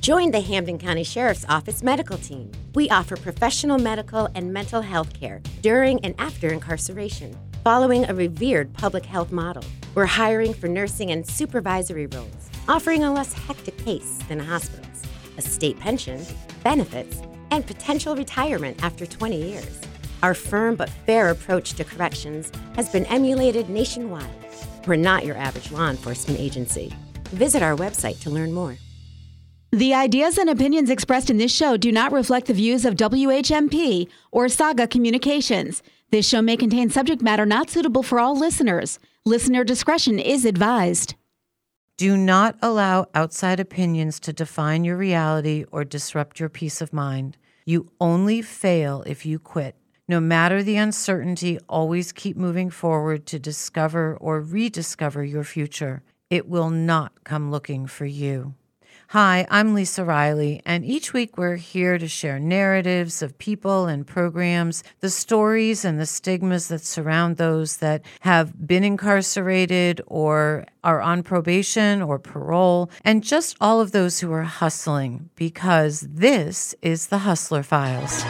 Join the Hampden County Sheriff's Office medical team. We offer professional medical and mental health care during and after incarceration, following a revered public health model. We're hiring for nursing and supervisory roles, offering a less hectic pace than hospitals, a state pension, benefits, and potential retirement after 20 years. Our firm but fair approach to corrections has been emulated nationwide. We're not your average law enforcement agency. Visit our website to learn more. The ideas and opinions expressed in this show do not reflect the views of WHMP or Saga Communications. This show may contain subject matter not suitable for all listeners. Listener discretion is advised. Do not allow outside opinions to define your reality or disrupt your peace of mind. You only fail if you quit. No matter the uncertainty, always keep moving forward to discover or rediscover your future. It will not come looking for you. Hi, I'm Lisa Riley, and each week we're here to share narratives of people and programs, the stories and the stigmas that surround those that have been incarcerated or are on probation or parole, and just all of those who are hustling, because this is the Hustler Files.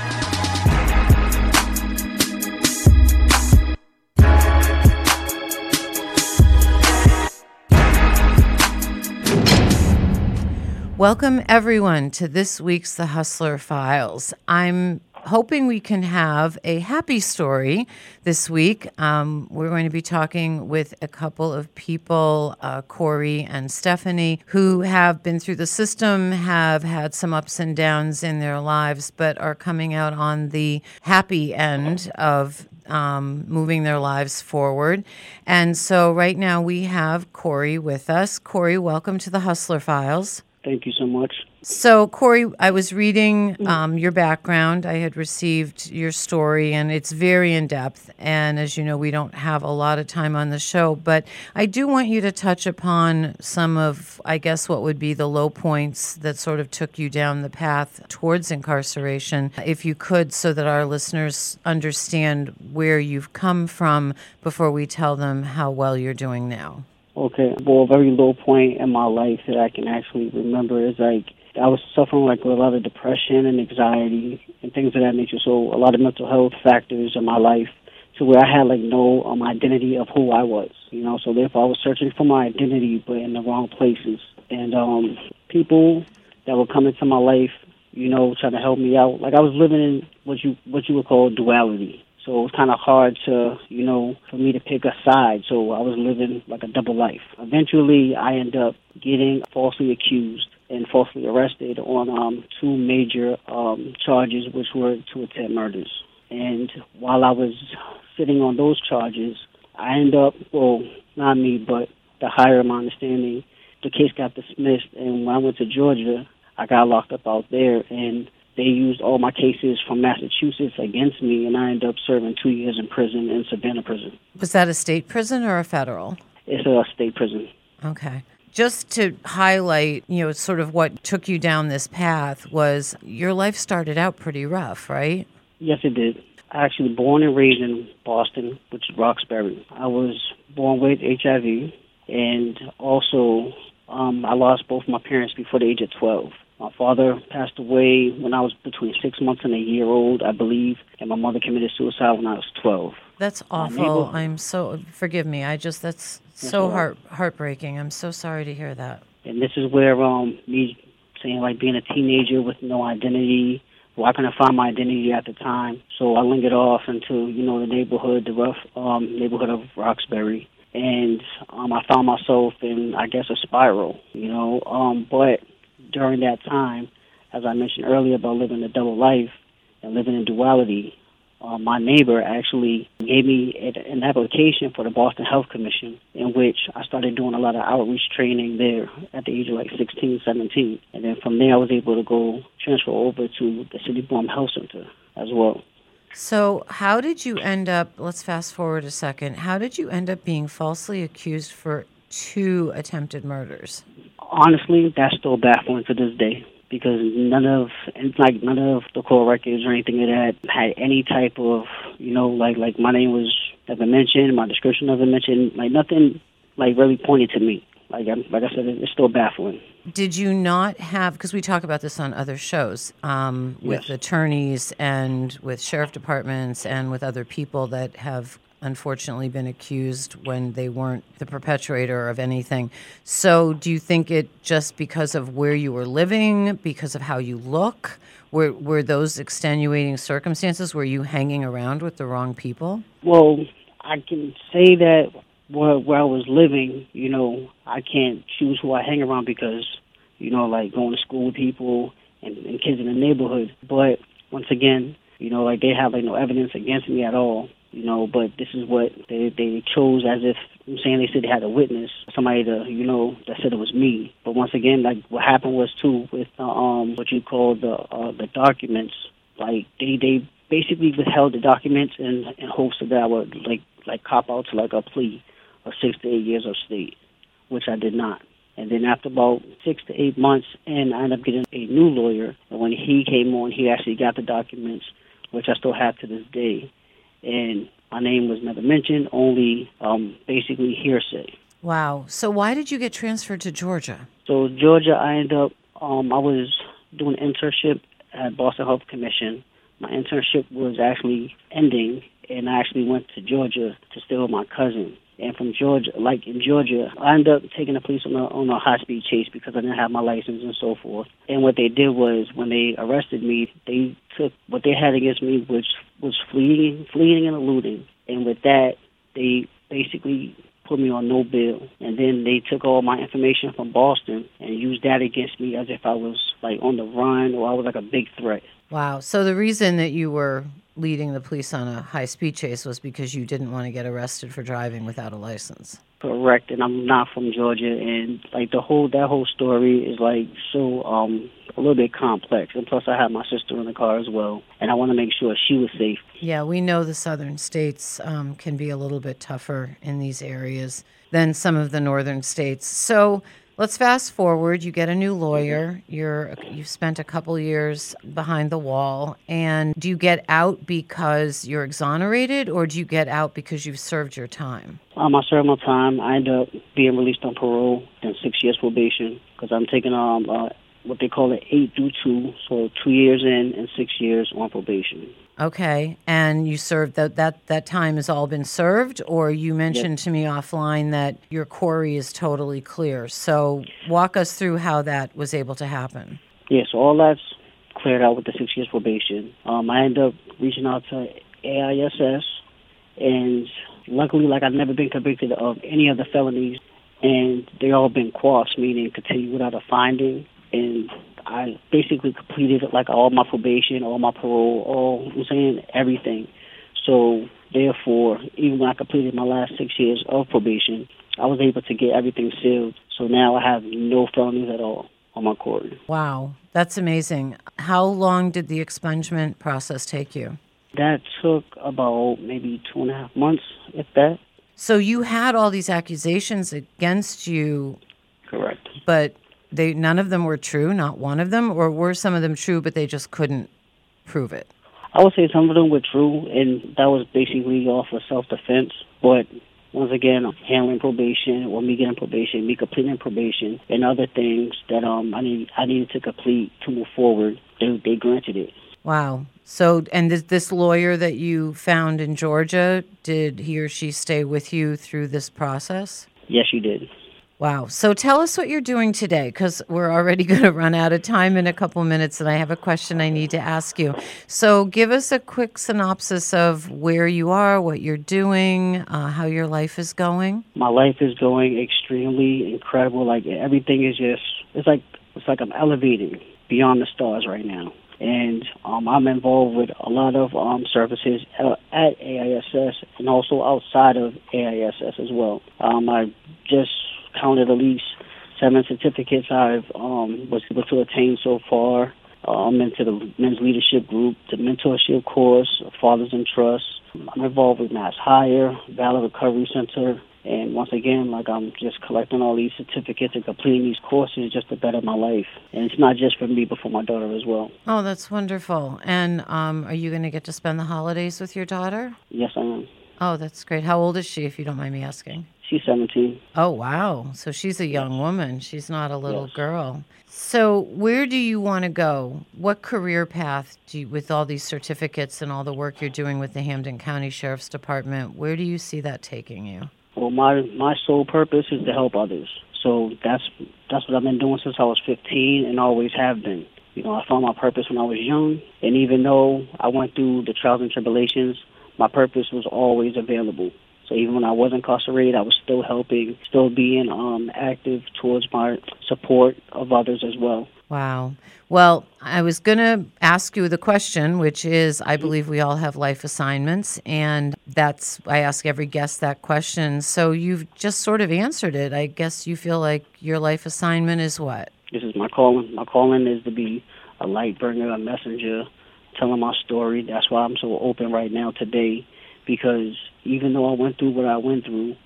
Welcome, everyone, to this week's The Hustler Files. I'm hoping we can have a happy story this week. Um, we're going to be talking with a couple of people, uh, Corey and Stephanie, who have been through the system, have had some ups and downs in their lives, but are coming out on the happy end of um, moving their lives forward. And so right now we have Corey with us. Corey, welcome to the Hustler Files. Thank you so much. So, Corey, I was reading um, your background. I had received your story, and it's very in depth. And as you know, we don't have a lot of time on the show, but I do want you to touch upon some of, I guess, what would be the low points that sort of took you down the path towards incarceration, if you could, so that our listeners understand where you've come from before we tell them how well you're doing now. Okay. Well, a very low point in my life that I can actually remember is like I was suffering like with a lot of depression and anxiety and things of that nature. So a lot of mental health factors in my life to where I had like no um, identity of who I was, you know. So therefore, I was searching for my identity, but in the wrong places. And um, people that were coming into my life, you know, trying to help me out. Like I was living in what you what you would call duality. So it was kind of hard to, you know, for me to pick a side. So I was living like a double life. Eventually, I ended up getting falsely accused and falsely arrested on um, two major um, charges, which were two attempt murders. And while I was sitting on those charges, I ended up, well, not me, but the higher my understanding, the case got dismissed. And when I went to Georgia, I got locked up out there. And they used all my cases from Massachusetts against me, and I ended up serving two years in prison in Savannah prison. Was that a state prison or a federal? It's a state prison. Okay. Just to highlight, you know, sort of what took you down this path was your life started out pretty rough, right? Yes, it did. I actually born and raised in Boston, which is Roxbury. I was born with HIV, and also um, I lost both my parents before the age of 12. My father passed away when I was between six months and a year old, I believe, and my mother committed suicide when I was 12. That's awful. I'm so forgive me. I just that's so heart heartbreaking. I'm so sorry to hear that. And this is where um me saying like being a teenager with no identity, well, I couldn't find my identity at the time. So I lingered off into, you know, the neighborhood, the rough um neighborhood of Roxbury. And um I found myself in I guess a spiral, you know. Um but during that time, as I mentioned earlier about living a double life and living in duality, uh, my neighbor actually gave me an application for the Boston Health Commission, in which I started doing a lot of outreach training there at the age of like 16, 17. And then from there, I was able to go transfer over to the City Bourne Health Center as well. So, how did you end up? Let's fast forward a second. How did you end up being falsely accused for two attempted murders? Honestly, that's still baffling to this day because none of it's like none of the court records or anything of that had any type of you know like like my name was never mentioned, my description never mentioned, like nothing like really pointed to me. like I'm, like I said, it's still baffling. Did you not have, because we talk about this on other shows, um, with Yes. attorneys and with sheriff departments and with other people that have unfortunately been accused when they weren't the perpetrator of anything. So do you think it just because of where you were living, because of how you look? Were, were those extenuating circumstances? Were you hanging around with the wrong people? Well, I can say that where, where I was living, you know, I can't choose who I hang around because, you know, like going to school with people and, and kids in the neighborhood. But once again, you know, like they have like no evidence against me at all. You know, but this is what they they chose as if I'm saying they said they had a witness, somebody to you know that said it was me. But once again, like what happened was too with um what you call the uh, the documents. Like they they basically withheld the documents in in hopes that I would like like cop out to like a plea of six to eight years of state, which I did not. And then after about six to eight months, and I ended up getting a new lawyer. And when he came on, he actually got the documents, which I still have to this day. And my name was never mentioned, only um, basically hearsay. Wow. So why did you get transferred to Georgia? So Georgia, I ended up. Um, I was doing an internship at Boston Health Commission. My internship was actually ending, and I actually went to Georgia to stay with my cousin. And from Georgia, like in Georgia, I ended up taking the police on a on a high speed chase because I didn't have my license and so forth. And what they did was when they arrested me, they took what they had against me, which was fleeing, fleeing and eluding. And with that, they basically put me on no bail. And then they took all my information from Boston and used that against me as if I was like on the run or I was like a big threat. Wow. So the reason that you were leading the police on a high speed chase was because you didn't want to get arrested for driving without a license. Correct, and I'm not from Georgia, and like the whole that whole story is like so um a little bit complex. And plus, I had my sister in the car as well, and I want to make sure she was safe. Yeah, we know the southern states um, can be a little bit tougher in these areas than some of the northern states. So let's fast forward. You get a new lawyer. You're you've spent a couple years behind the wall, and do you get out because you're exonerated, or do you get out because you've served your time? Um, I served my time. I end up being released on parole and six years probation because I'm taking um uh, what they call an eight through two, so two years in and six years on probation. Okay, and you served that that that time has all been served, or you mentioned to me offline that your CORI is totally clear. So walk us through how that was able to happen. Yeah, so all that's cleared out with the six years probation. Um, I ended up reaching out to AISS, and luckily, like I've never been convicted of any of the felonies, and they all been quashed, meaning continue without a finding. And I basically completed like all my probation, all my parole, all I'm saying everything. So therefore, even when I completed my last six years of probation, I was able to get everything sealed. So now I have no felonies at all on my court. Wow, that's amazing. How long did the expungement process take you? That took about maybe two and a half months, if that. So you had all these accusations against you, Correct. but they none of them were true, not one of them, or were some of them true, but they just couldn't prove it. I would say some of them were true, and that was basically off of self-defense. But once again, handling probation or me getting probation, me completing probation, and other things that um I need I needed to complete to move forward, they they granted it. Wow. So, and this, this lawyer that you found in Georgia, did he or she stay with you through this process? Yes, you did. Wow. So tell us what you're doing today because we're already going to run out of time in a couple minutes and I have a question I need to ask you. So give us a quick synopsis of where you are, what you're doing, uh, how your life is going. My life is going extremely incredible. Like everything is just it's like it's like I'm elevating beyond the stars right now. And um, I'm involved with a lot of um, services uh, at AISS and also outside of AISS as well. Um, I just counted at least seven certificates I've um, was able to attain so far. I'm into the men's leadership group, the mentorship course, Fathers in Trust. I'm involved with MassHire, Valor Recovery Center, and once again, like I'm just collecting all these certificates and completing these courses just to better my life. And it's not just for me, but for my daughter as well. Oh, that's wonderful. And um, are you going to get to spend the holidays with your daughter? Yes, I am. Oh, that's great. How old is she, if you don't mind me asking? She's 17. Oh, wow. So she's a young woman. She's not a little Yes. girl. So, where do you want to go? What career path do you, with all these certificates and all the work you're doing with the Hampden County Sheriff's Department, where do you see that taking you? Well, my my sole purpose is to help others. So that's that's what I've been doing since I was 15 and always have been. You know, I found my purpose when I was young, and even though I went through the trials and tribulations, my purpose was always available. So even when I was incarcerated, I was still helping, still being um, active towards my support of others as well. Wow. Well, I was going to ask you the question, which is I believe we all have life assignments, and that's, I ask every guest that question. So you've just sort of answered it. I guess you feel like your life assignment is what? This is my calling. My calling is to be a light bringer, a messenger, telling my story. That's why I'm so open right now today, because even though I went through what I went through,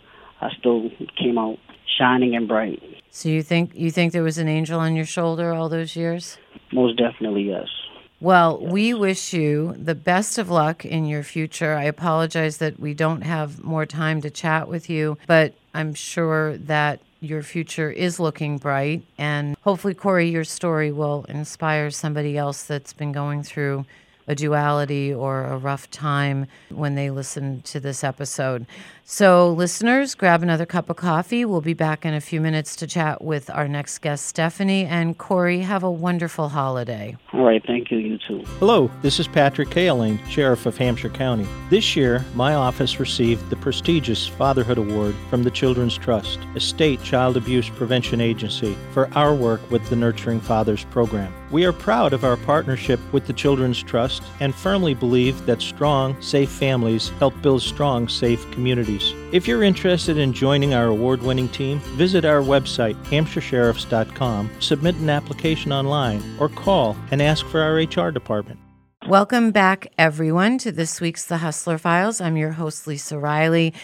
I still came out shining and bright. So you think you think there was an angel on your shoulder all those years? Most definitely, yes. Well, we wish you the best of luck in your future. I apologize that we don't have more time to chat with you, but I'm sure that your future is looking bright. And hopefully, Corey, your story will inspire somebody else that's been going through a duality or a rough time when they listen to this episode. So, listeners, grab another cup of coffee. We'll be back in a few minutes to chat with our next guest, Stephanie. And Corey, have a wonderful holiday. All right, thank you. You too. Hello, this is Patrick Cahillane, Sheriff of Hampshire County. This year, my office received the prestigious Fatherhood Award from the Children's Trust, a state child abuse prevention agency, for our work with the Nurturing Fathers program. We are proud of our partnership with the Children's Trust and firmly believe that strong, safe families help build strong, safe communities. If you're interested in joining our award winning team, visit our website, hampshiresheriffs.com, submit an application online, or call and ask for our HR department. Welcome back, everyone, to this week's The Hustler Files. I'm your host, Lisa Riley.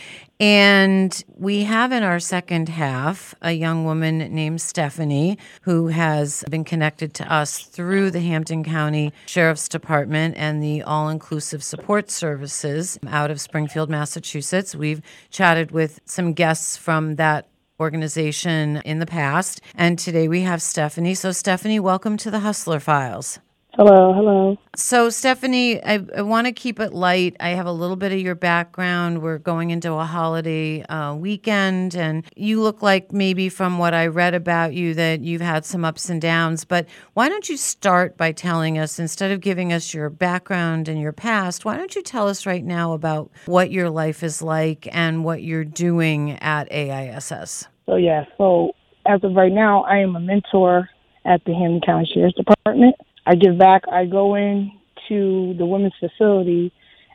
And we have in our second half a young woman named Stephanie who has been connected to us through the Hampden County Sheriff's Department and the All Inclusive Support Services out of Springfield, Massachusetts. We've chatted with some guests from that organization in the past. And today we have Stephanie. So, Stephanie, welcome to the Hustler Files. Hello, hello. So, Stephanie, I, I want to keep it light. I have a little bit of your background. We're going into a holiday uh, weekend, and you look like maybe from what I read about you that you've had some ups and downs. But why don't you start by telling us, instead of giving us your background and your past, why don't you tell us right now about what your life is like and what you're doing at AISS? So, yeah, so as of right now, I am a mentor at the Hampden County Sheriff's Department. I give back. I go in to the women's facility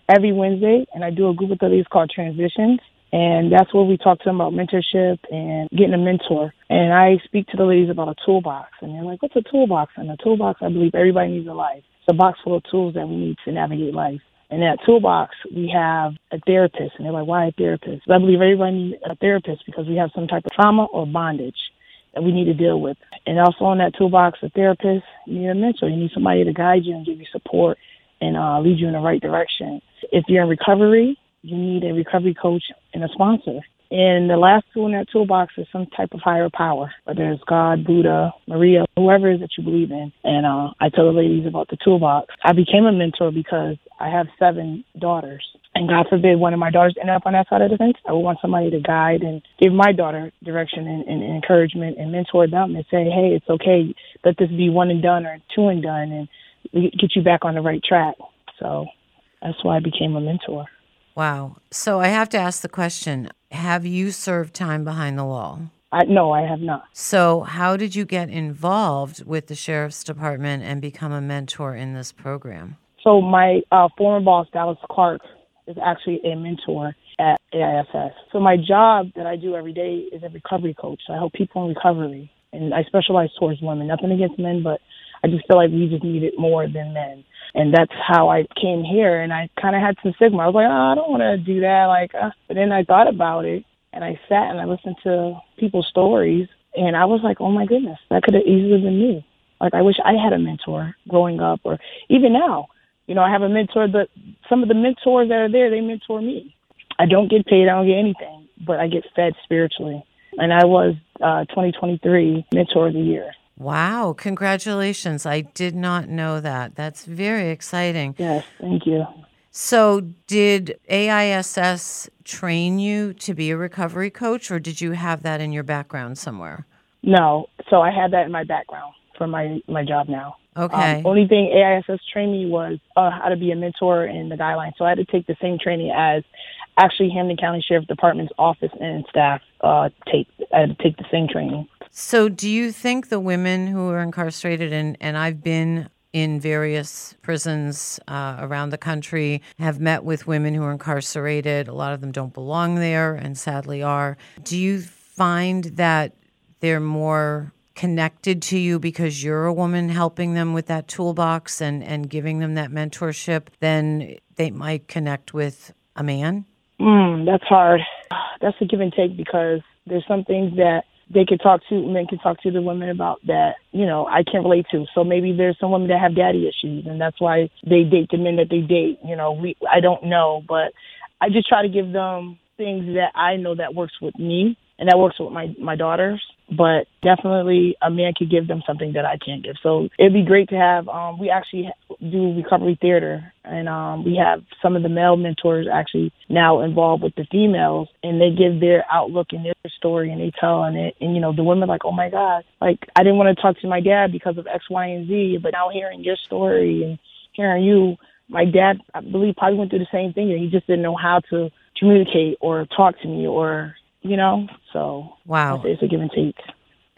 every Wednesday, and I do a group of the ladies called Transitions. And that's where we talk to them about mentorship and getting a mentor. And I speak to the ladies about a toolbox. And they're like, what's a toolbox? And a toolbox, I believe everybody needs in life. It's a box full of tools that we need to navigate life. In that toolbox, we have a therapist. And they're like, why a therapist? I believe everybody needs a therapist because we have some type of trauma or bondage that we need to deal with. And also in that toolbox, a therapist, you need a mentor. You need somebody to guide you and give you support and uh, lead you in the right direction. If you're in recovery, you need a recovery coach and a sponsor. And the last tool in that toolbox is some type of higher power, whether it's God, Buddha, Maria, whoever it is that you believe in. And uh, I tell the ladies about the toolbox. I became a mentor because I have seven daughters. And God forbid one of my daughters end up on that side of the fence. I would want somebody to guide and give my daughter direction and, and, and encouragement and mentor them and say, hey, it's okay. Let this be one and done or two and done and get you back on the right track. So that's why I became a mentor. Wow. So, I have to ask the question Have you served time behind the wall? I no, I have not. So, how did you get involved with the sheriff's department and become a mentor in this program? So my uh, former boss, Dallas Clark, is actually a mentor at AISS. So my job that I do every day is a recovery coach. So I help people in recovery, and I specialize towards women. Nothing against men, but I just feel like we just need it more than men. And that's how I came here. And I kind of had some stigma. I was like, oh, I don't want to do that. Like, uh. but then I thought about it, and I sat and I listened to people's stories, and I was like, oh my goodness, that could have easily been me. Like, I wish I had a mentor growing up, or even now. You know, I have a mentor, but some of the mentors that are there, they mentor me. I don't get paid. I don't get anything. but I get fed spiritually. And I was uh, 2023 Mentor of the Year. Wow, congratulations. I did not know that. That's very exciting. Yes, thank you. So, did AISS train you to be a recovery coach, or did you have that in your background somewhere? No, so I had that in my background for my my job now. Okay. Um, only thing AISS trained me was uh, how to be a mentor and the guidelines. So I had to take the same training as actually Hampden County Sheriff Department's office and staff uh, take. To take the same training. So, do you think the women who are incarcerated, and, and I've been in various prisons uh, around the country, have met with women who are incarcerated. A lot of them don't belong there and sadly are. Do you find that they're more connected to you because you're a woman helping them with that toolbox and, and giving them that mentorship than they might connect with a man? Mm, that's hard. That's a give and take because there's some things that they could talk to men can talk to the women about that you know I can't relate to. So maybe there's some women that have daddy issues, and that's why they date the men that they date. You know, we I don't know, but I just try to give them things that I know that works with me and that works with my my daughters but definitely a man could give them something that I can't give. So it'd be great to have. Um, we actually do recovery theater, and um, we have some of the male mentors actually now involved with the females, and they give their outlook and their story, and they tell and it, and you know the women like, oh my god, like I didn't want to talk to my dad because of X, Y, and Z, but now hearing your story and hearing you, my dad, I believe, probably went through the same thing, and he just didn't know how to communicate or talk to me or you know. So wow, it's a give and take.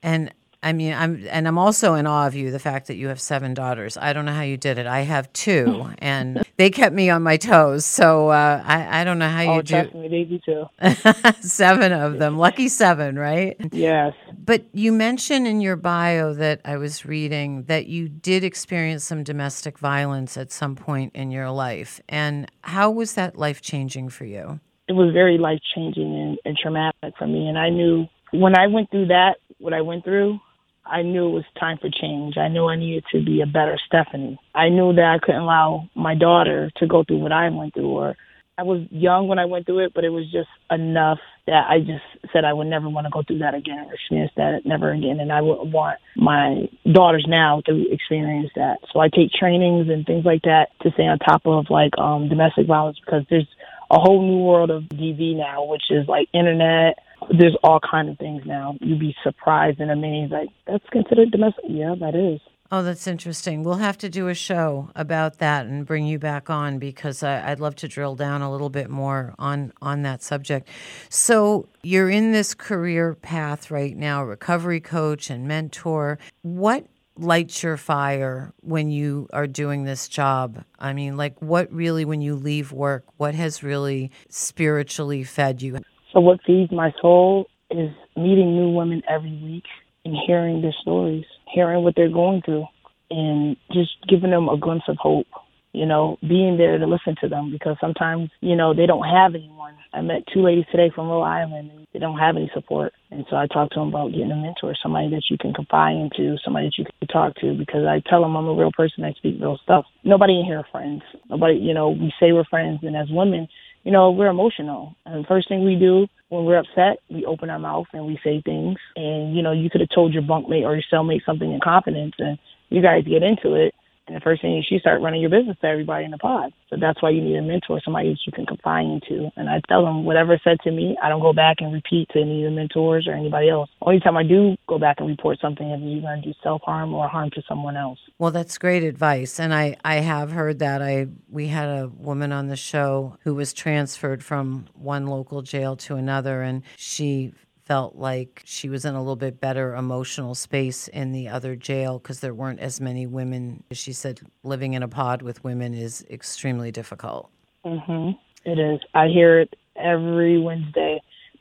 And I mean, I'm and I'm also in awe of you. The fact that you have seven daughters. I don't know how you did it. I have two, and they kept me on my toes. So uh, I I don't know how you oh, do. Me, they do too. seven of them, lucky seven, right? Yes. But you mentioned in your bio that I was reading that you did experience some domestic violence at some point in your life, and how was that life changing for you? It was very life changing and, and traumatic for me. And I knew when I went through that, what I went through, I knew it was time for change. I knew I needed to be a better Stephanie. I knew that I couldn't allow my daughter to go through what I went through. Or I was young when I went through it, but it was just enough that I just said I would never want to go through that again or experience that never again. And I would want my daughters now to experience that. So I take trainings and things like that to stay on top of like um, domestic violence because there's a whole new world of DV now, which is like internet. There's all kind of things now. You'd be surprised and amazed. Like that's considered domestic. Yeah, that is. Oh, that's interesting. We'll have to do a show about that and bring you back on because I, would love to drill down a little bit more on on that subject. So you're in this career path right now, recovery coach and mentor. What lights your fire when you are doing this job? I mean, like what really, when you leave work, what has really spiritually fed you? So, what feeds my soul is meeting new women every week and hearing their stories, hearing what they're going through, and just giving them a glimpse of hope you know, being there to listen to them because sometimes, you know, they don't have anyone. I met two ladies today from Rhode Island and they don't have any support. And so I talked to them about getting a mentor, somebody that you can confide into, somebody that you can talk to because I tell them I'm a real person. I speak real stuff. Nobody in here are friends. Nobody, you know, we say we're friends and as women, you know, we're emotional. And the first thing we do when we're upset, we open our mouth and we say things. And, you know, you could have told your bunkmate or your cellmate something in confidence and you guys get into it and the first thing is you start running your business to everybody in the pod. So that's why you need a mentor, somebody that you can confide into. And I tell them whatever said to me, I don't go back and repeat to any of the mentors or anybody else. Only time I do go back and report something is you're going to do self harm or harm to someone else. Well, that's great advice, and I I have heard that. I we had a woman on the show who was transferred from one local jail to another, and she felt like she was in a little bit better emotional space in the other jail because there weren't as many women. She said living in a pod with women is extremely difficult. Mhm. It is. I hear it every Wednesday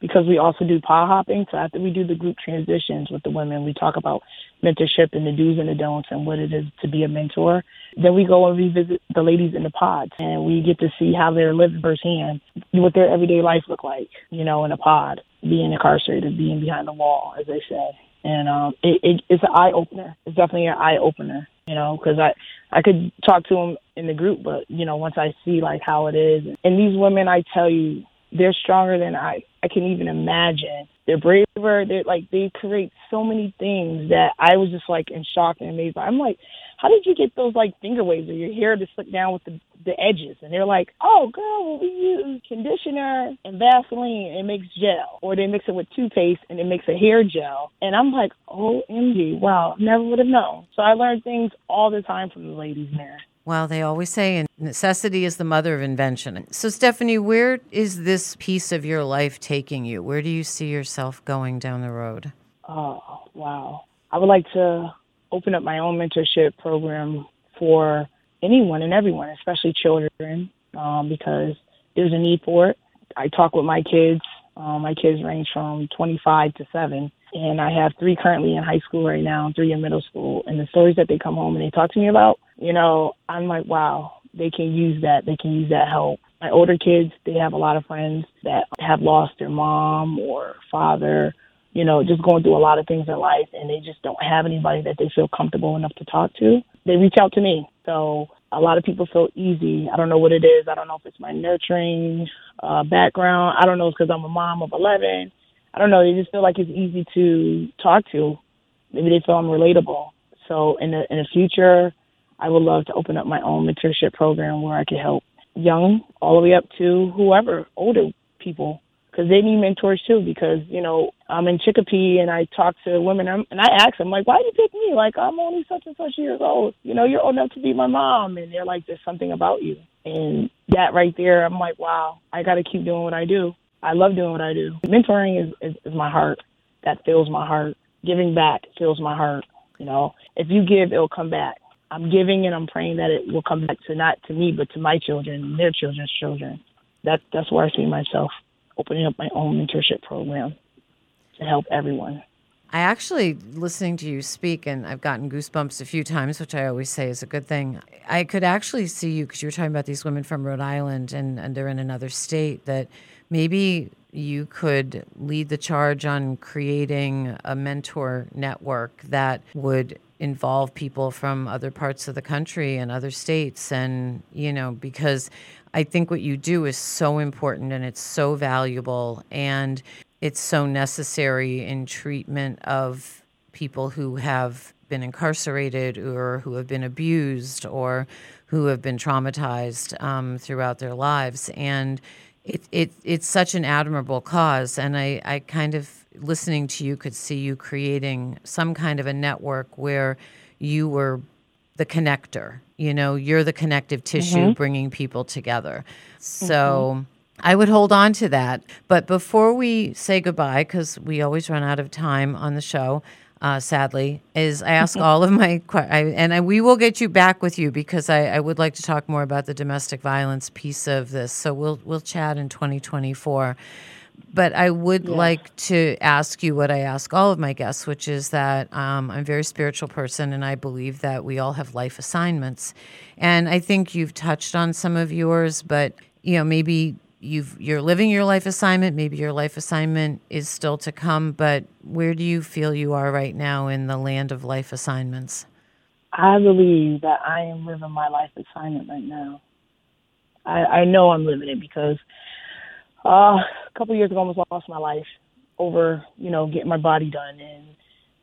because we also do pod hopping. So after we do the group transitions with the women, we talk about mentorship and the do's and the don'ts and what it is to be a mentor. Then we go and revisit the ladies in the pods and we get to see how they're living firsthand, what their everyday life look like, you know, in a pod, being incarcerated, being behind the wall, as they say. And um, it, it, it's an eye opener. It's definitely an eye opener, you know, because I I could talk to them in the group, but you know, once I see like how it is, and these women, I tell you, they're stronger than I I can even imagine. They're braver. They're like they create so many things that I was just like in shock and amazed. I'm like, how did you get those like finger waves or your hair to slick down with the the edges? And they're like, oh girl, well we use conditioner and Vaseline and it makes gel, or they mix it with toothpaste and it makes a hair gel. And I'm like, oh OMG, wow, never would have known. So I learned things all the time from the ladies there. Well, they always say necessity is the mother of invention. So, Stephanie, where is this piece of your life taking you? Where do you see yourself going down the road? Oh, wow. I would like to open up my own mentorship program for anyone and everyone, especially children, um, because there's a need for it. I talk with my kids. Um, my kids range from 25 to 7 and I have three currently in high school right now three in middle school. And the stories that they come home and they talk to me about, you know, I'm like, wow, they can use that. They can use that help. My older kids, they have a lot of friends that have lost their mom or father, you know, just going through a lot of things in life and they just don't have anybody that they feel comfortable enough to talk to. They reach out to me. So a lot of people feel easy. I don't know what it is. I don't know if it's my nurturing uh, background. I don't know if it's because I'm a mom of 11 I don't know. They just feel like it's easy to talk to. Maybe they feel I'm relatable. So in the in the future, I would love to open up my own mentorship program where I could help young all the way up to whoever older people because they need mentors too. Because you know I'm in Chicopee and I talk to women and I ask them like, why did you pick me? Like I'm only such and such years old. You know, you're old enough to be my mom, and they're like, there's something about you. And that right there, I'm like, wow, I got to keep doing what I do. I love doing what I do. Mentoring is, is, is my heart. That fills my heart. Giving back fills my heart. You know, if you give, it'll come back. I'm giving and I'm praying that it will come back to not to me, but to my children their children's children. That that's where I see myself opening up my own mentorship program to help everyone. I actually, listening to you speak, and I've gotten goosebumps a few times, which I always say is a good thing. I could actually see you because you were talking about these women from Rhode Island and, and they're in another state that maybe you could lead the charge on creating a mentor network that would involve people from other parts of the country and other states. And you know because i think what you do is so important and it's so valuable and it's so necessary in treatment of people who have been incarcerated or who have been abused or who have been traumatized um, throughout their lives. And it, it it's such an admirable cause, and I, I kind of listening to you could see you creating some kind of a network where you were the connector. You know, you're the connective tissue mm-hmm. bringing people together. So. Mm-hmm. I would hold on to that. But before we say goodbye, because we always run out of time on the show, uh, sadly, is I ask all of my I, and I, we will get you back with you because I, I, would like to talk more about the domestic violence piece of this. So we'll we'll chat in 2024. But I would yeah. like to ask you what I ask all of my guests, which is that um, I'm a very spiritual person, and I believe that we all have life assignments. And I think you've touched on some of yours, but you know maybe you've you're living your life assignment maybe your life assignment is still to come but where do you feel you are right now in the land of life assignments? I believe that i am living my life assignment right now. I i know i'm living it because uh, a couple years ago i almost lost my life over you know getting my body done. And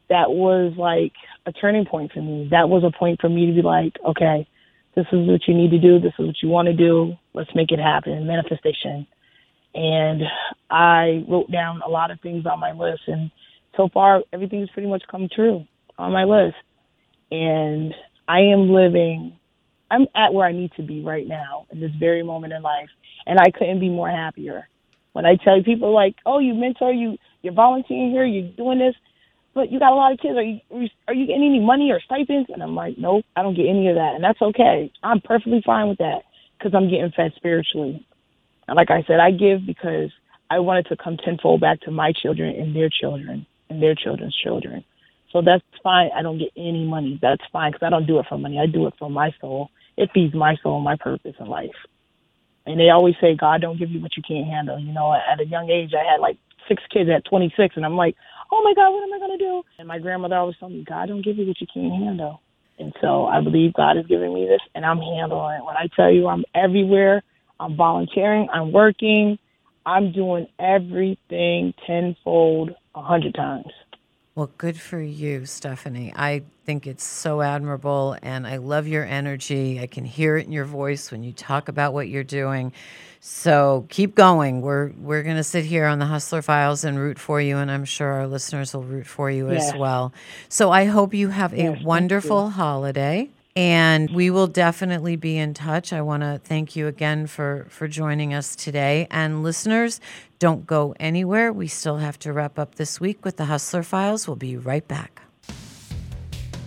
that was like a turning point for me. That was a point for me to be like okay this is what you need to do. This is what you want to do. Let's make it happen. Manifestation. And I wrote down a lot of things on my list, and so far everything's pretty much come true on my list. And I am living. I'm at where I need to be right now in this very moment in life, and I couldn't be more happier. When I tell people like, "Oh, you mentor, you you're volunteering here, you're doing this," but you got a lot of kids. Are you are you getting any money or stipends? And I'm like, nope, I don't get any of that, and that's okay. I'm perfectly fine with that because I'm getting fed spiritually. And like I said, I give because I wanted to come tenfold back to my children and their children and their children's children. So that's fine. I don't get any money. That's fine because I don't do it for money. I do it for my soul. It feeds my soul, my purpose in life. And they always say, God don't give you what you can't handle. You know, at a young age, I had like six kids at 26, and I'm like, oh my God, what am I going to do? And my grandmother always told me, God don't give you what you can't handle. And so I believe God is giving me this, and I'm handling it. When I tell you I'm everywhere, I'm volunteering, I'm working, I'm doing everything tenfold, a hundred times. Well, good for you, Stephanie. I think it's so admirable and I love your energy. I can hear it in your voice when you talk about what you're doing. So keep going. We're we're going to sit here on the Hustler Files and root for you and I'm sure our listeners will root for you yes. as well. So I hope you have a yes, wonderful holiday and we will definitely be in touch. I want to thank you again for for joining us today. And listeners, don't go anywhere. We still have to wrap up this week with the Hustler Files. We'll be right back.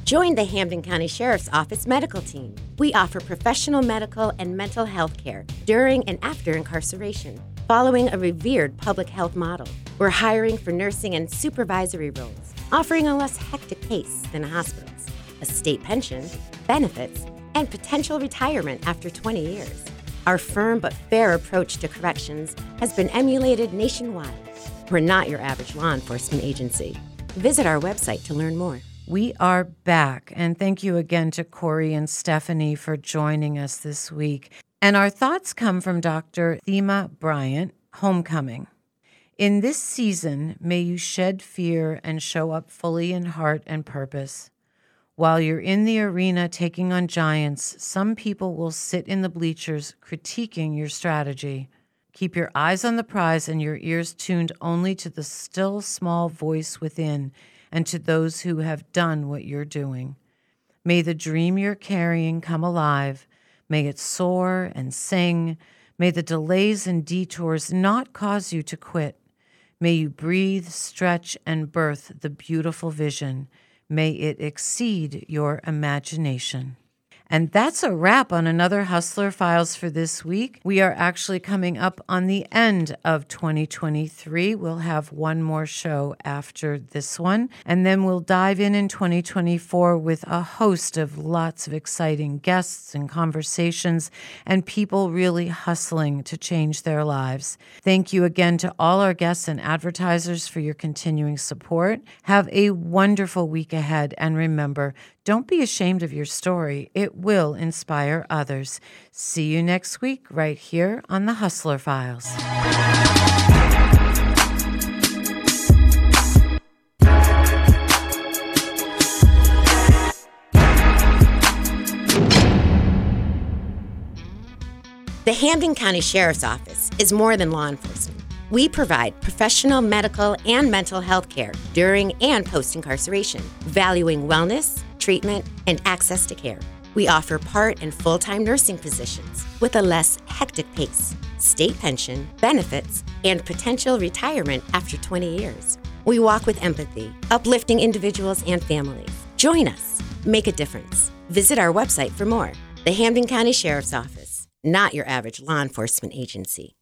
Join the Hampden County Sheriff's Office medical team. We offer professional medical and mental health care during and after incarceration, following a revered public health model. We're hiring for nursing and supervisory roles, offering a less hectic pace than hospital's, a state pension, benefits, and potential retirement after 20 years. Our firm but fair approach to corrections has been emulated nationwide. We're not your average law enforcement agency. Visit our website to learn more. We are back, and thank you again to Corey and Stephanie for joining us this week. And our thoughts come from Dr. Thema Bryant, Homecoming. In this season, may you shed fear and show up fully in heart and purpose. While you're in the arena taking on giants, some people will sit in the bleachers critiquing your strategy. Keep your eyes on the prize and your ears tuned only to the still small voice within and to those who have done what you're doing. May the dream you're carrying come alive. May it soar and sing. May the delays and detours not cause you to quit. May you breathe, stretch, and birth the beautiful vision. May it exceed your imagination. And that's a wrap on another Hustler Files for this week. We are actually coming up on the end of 2023. We'll have one more show after this one, and then we'll dive in in 2024 with a host of lots of exciting guests and conversations and people really hustling to change their lives. Thank you again to all our guests and advertisers for your continuing support. Have a wonderful week ahead, and remember, don't be ashamed of your story. It will inspire others. See you next week, right here on the Hustler Files. The Hampden County Sheriff's Office is more than law enforcement. We provide professional medical and mental health care during and post incarceration, valuing wellness treatment, and access to care. We offer part and full time nursing positions with a less hectic pace, state pension, benefits, and potential retirement after 20 years. We walk with empathy, uplifting individuals and families. Join us, make a difference. Visit our website for more. The Hampden County Sheriff's Office, not your average law enforcement agency.